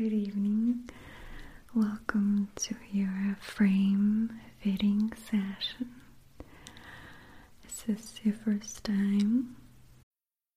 good evening. Welcome to your frame fitting session. Is this your first time?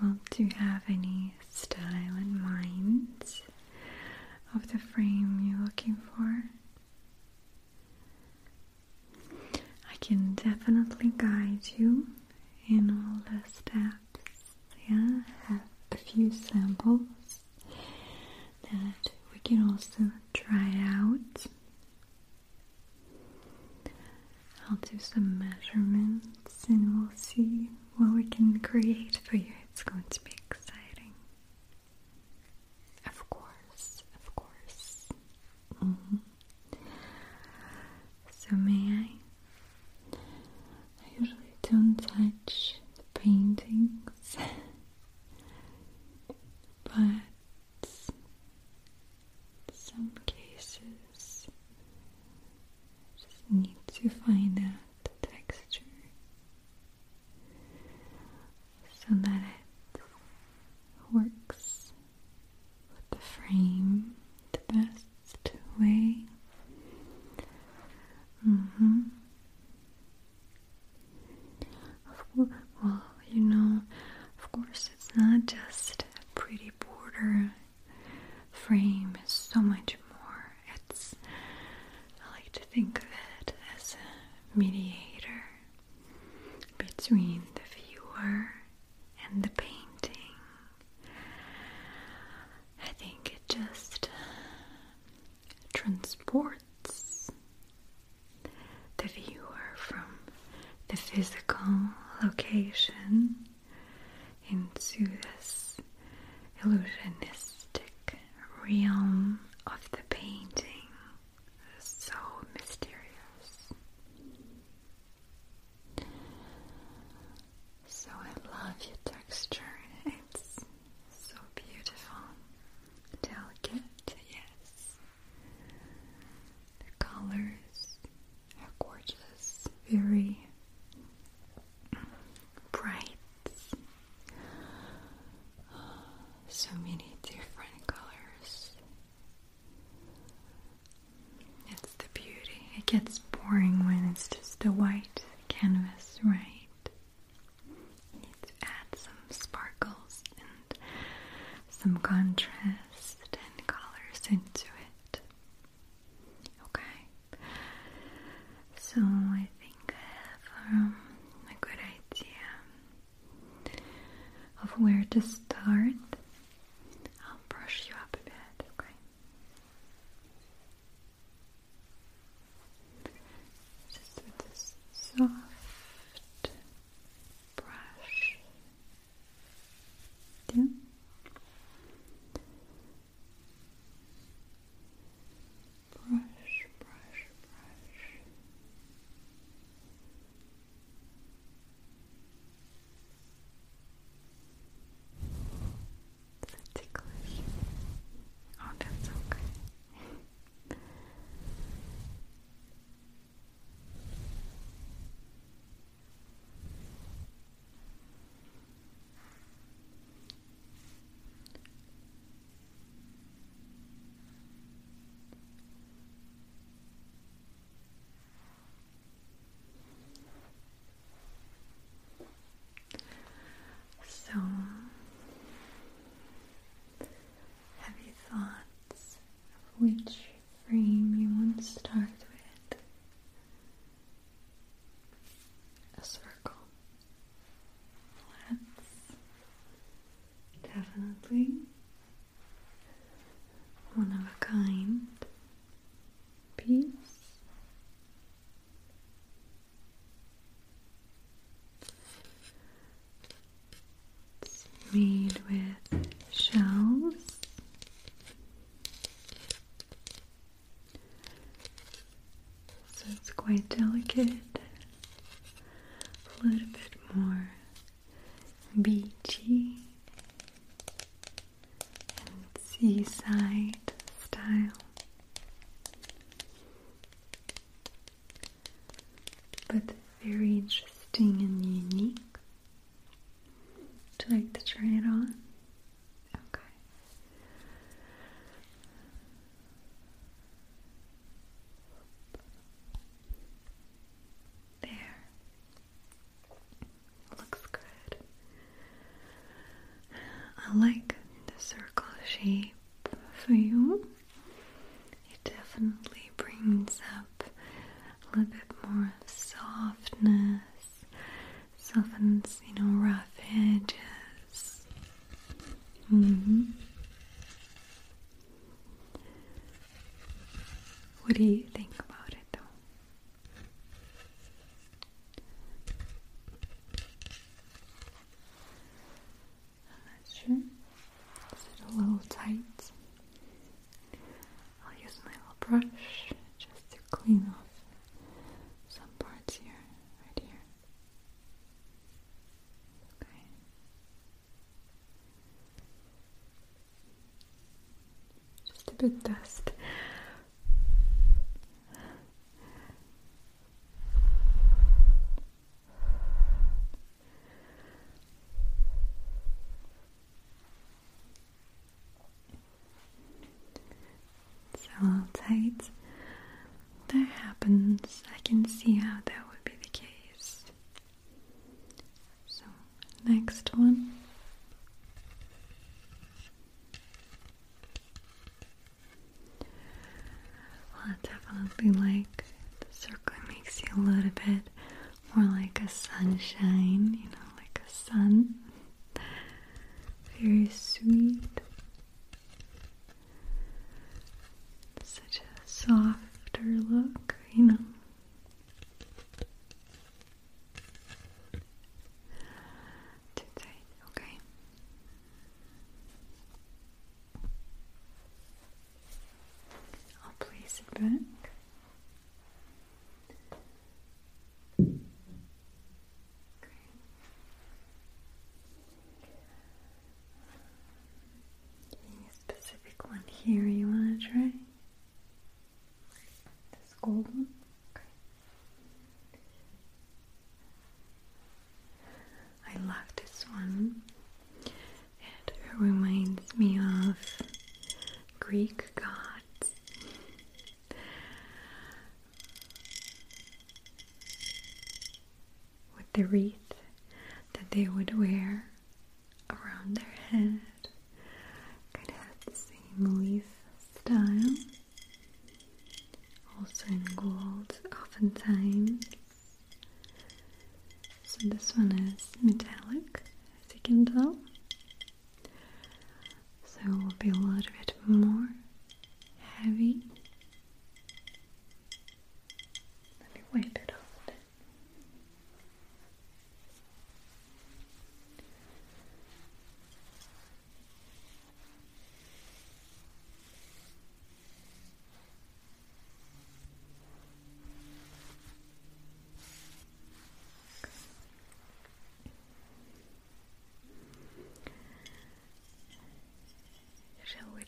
Well, do you have any style in mind of the frame you're looking for? I can definitely guide you in all the steps. Yeah, I have a few samples that we can also try out. I'll do some measurements and we'll see what we can create for you. It's going to be exciting. Of course, of course. Mm-hmm. So, may I? I usually don't touch the paintings, but some cases just need to find out the texture so that it works with the frame the best way. Mm-hmm. Well, you know, of course, it's not just a pretty border frame, it's so much more. It's, I like to think of it as a mediator between the viewer and the painting. I think it just transports the viewer from the physical location into this illusionistic realm of the painting. So mysterious. So I love your texture. It's so beautiful. Delicate, yes. The colors are gorgeous. Very bright. So many different colors. It's the beauty. It gets boring when it's just a white canvas, right? You need add some sparkles and some contrast and colors into it. Okay. So I think I have um, a good idea of where to start. made with shells. So it's quite delicate. please something like the circle makes you a little bit hearing.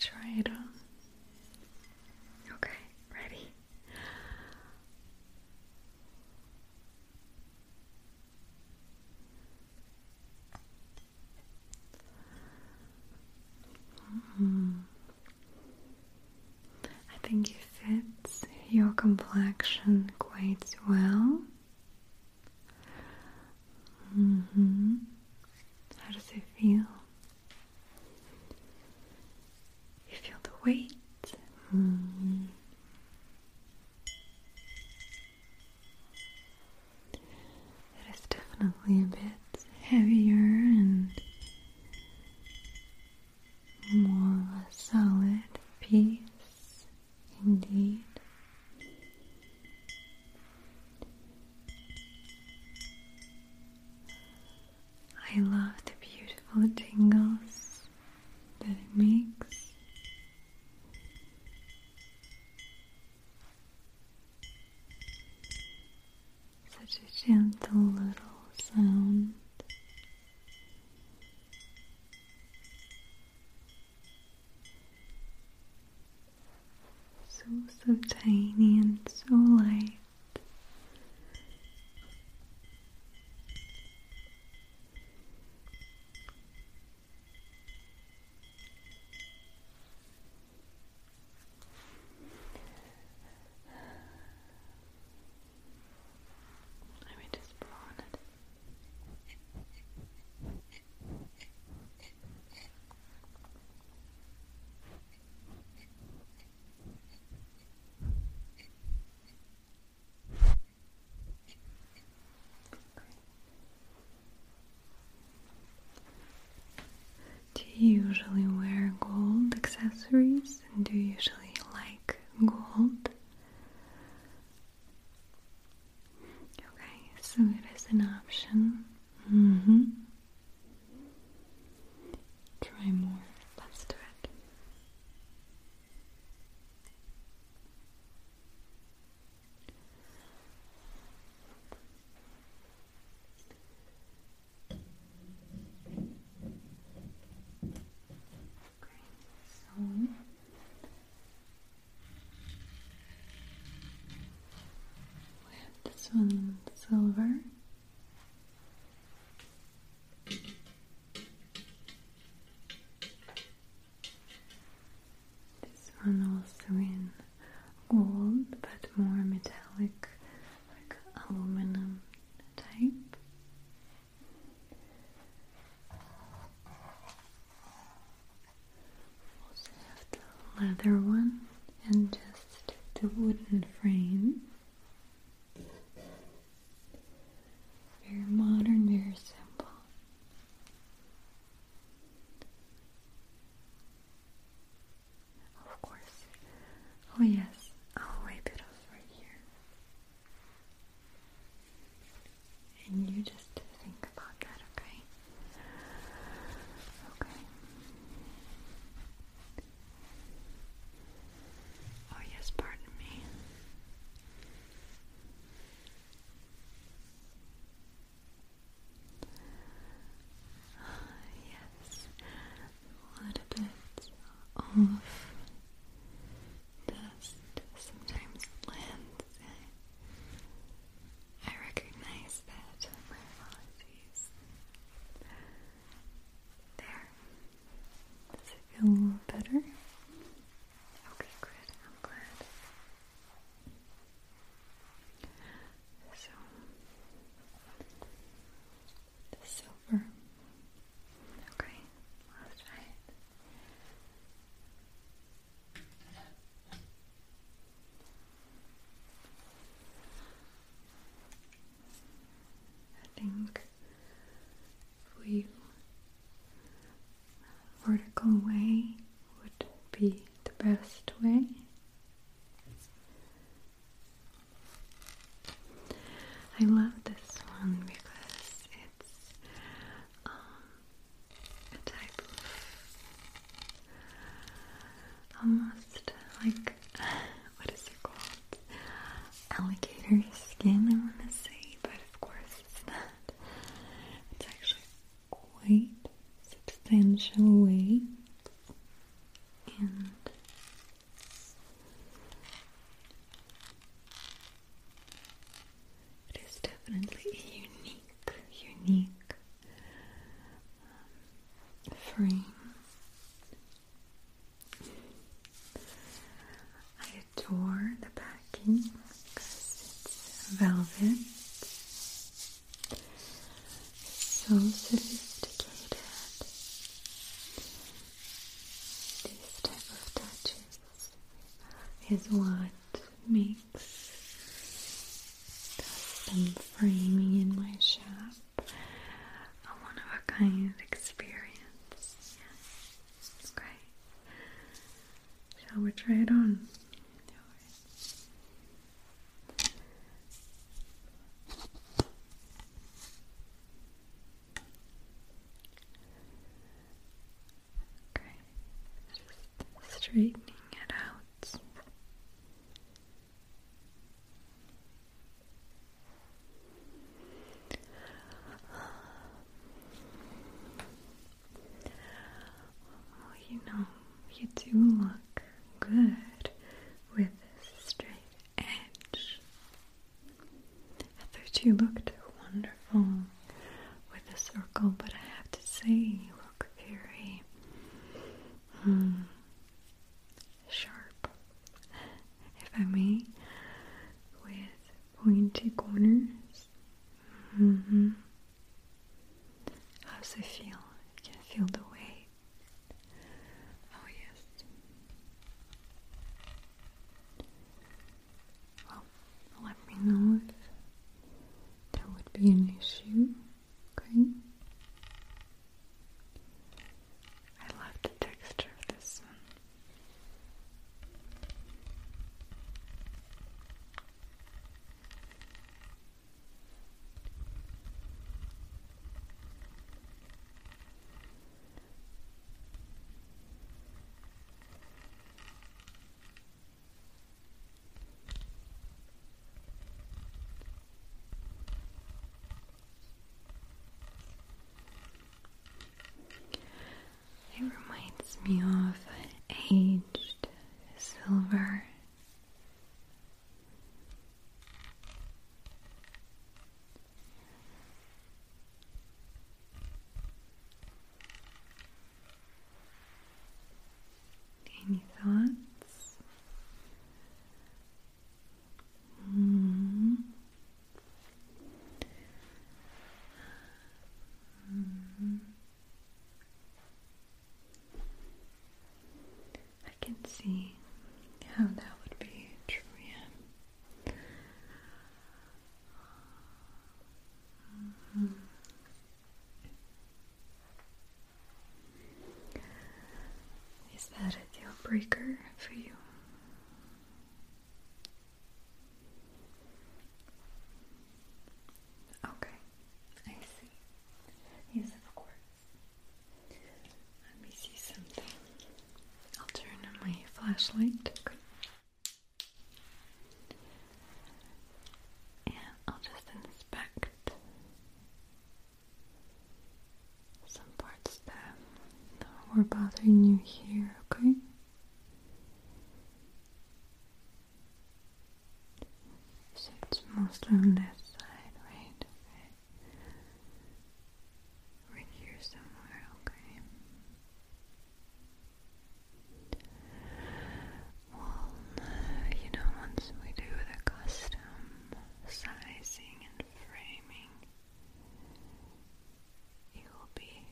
try it on. Okay, ready? Mm-hmm. I think it fits your complexion quite well. se sessenta one silver. This one also move practical way would be the best so sophisticated. This type of touches is what makes custom framing in my shop a one-of-a-kind experience. Yes, Okay, shall we try it on? See how that would be true, yeah. Mhm. Is that a deal breaker for you? Okay, I see. Yes, of course. Let me see something. I'll turn on my flashlight. Okay. And I'll just inspect some parts that were bothering you here, okay? So it's mostly on this side, right? Okay. Right here somewhere, okay. Well, you know, once we do the custom sizing and framing, it will be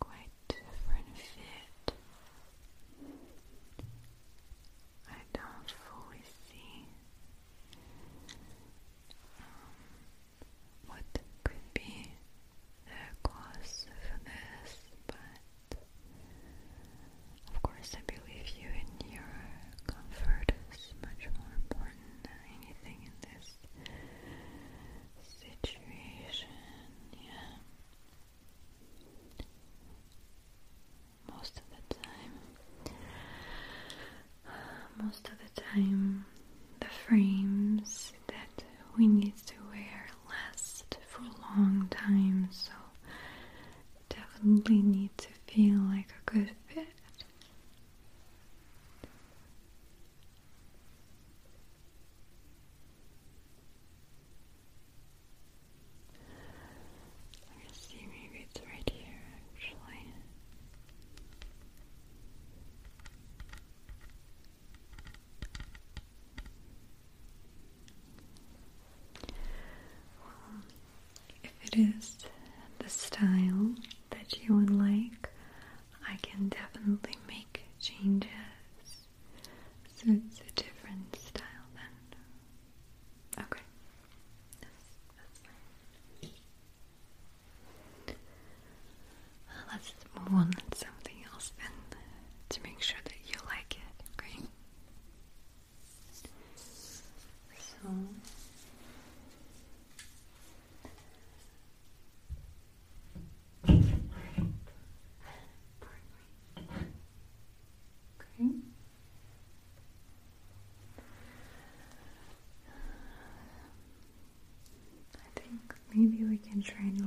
quite different fit. I don't fully see um, what could be the cause for this, but of course, I believe you and your comfort is much more important than anything in this situation. Yeah. Most of the time, most of the time, the frames that we need to wear last for a long time, so definitely need to feel like a good fit. Let me see, maybe it's right here actually. Well, if the style that you would like, I can definitely make changes. So it's a different style then. Okay. That's, fine. Let's move on to something else then to make sure that you like it, okay? So Okay. I think we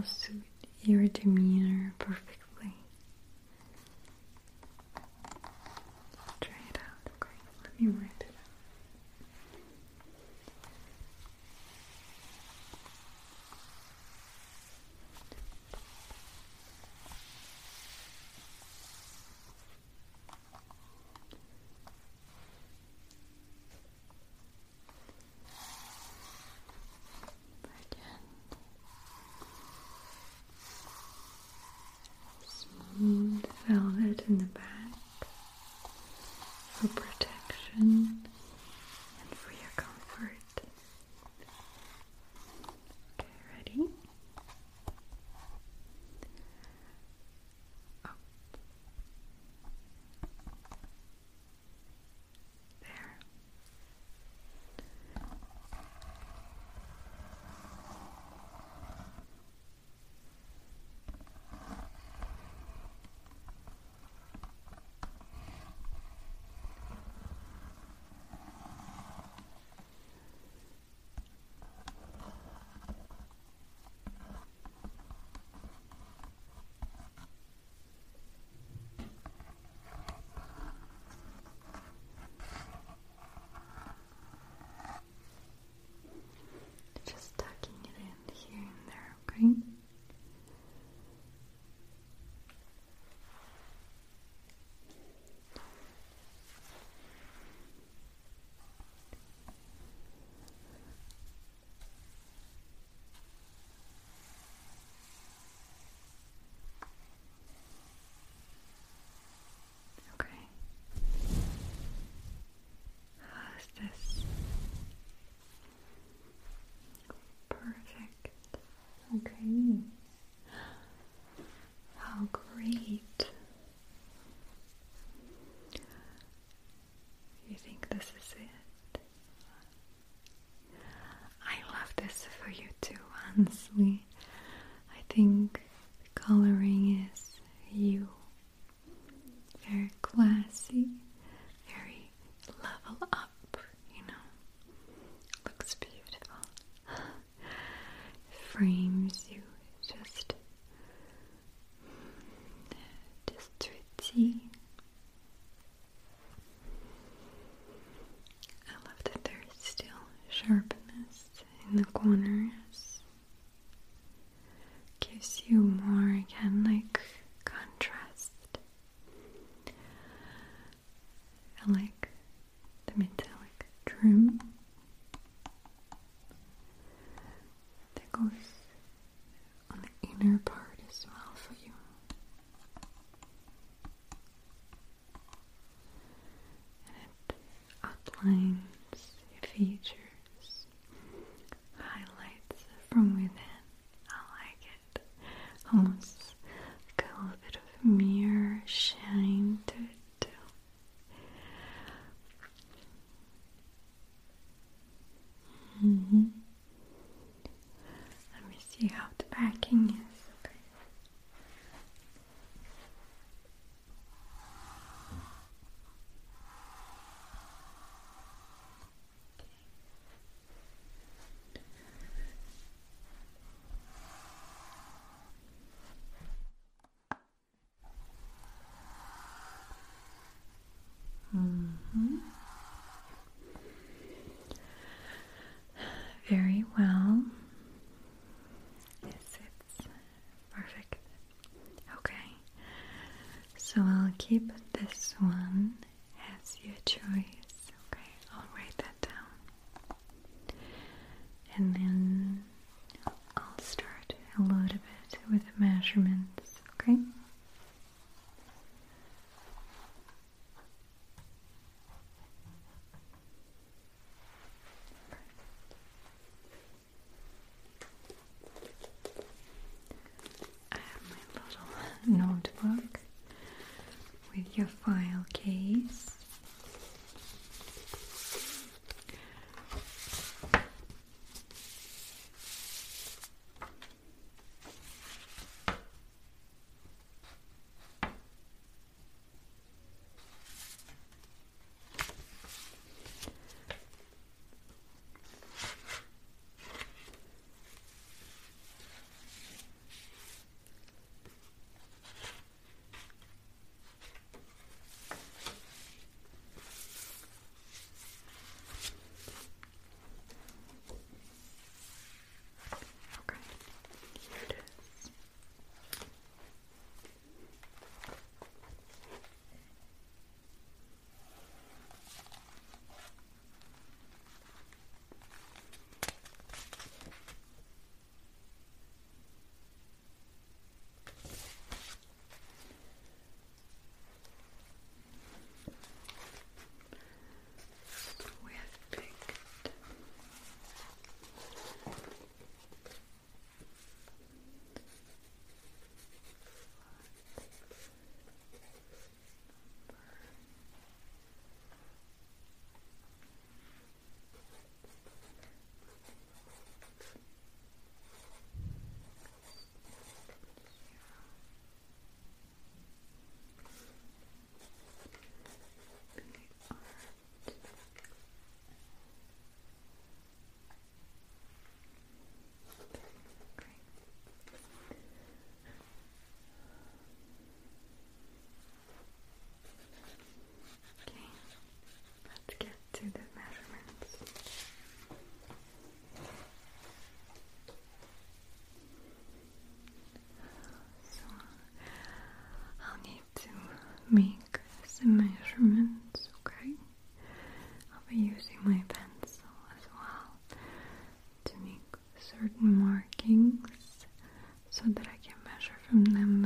else your demeanor. In the corners. Gives you more again like contrast. I like the metallic trim that goes on the inner part as well for you. And it outlines your features, highlights from within. I like it. Almost like a little bit of mirror shine to it too. Mm-hmm. Let me see how the backing is. Okay. Mm-hmm. Very well. Yes, it's perfect. Okay, so I'll keep this one so that I can measure from them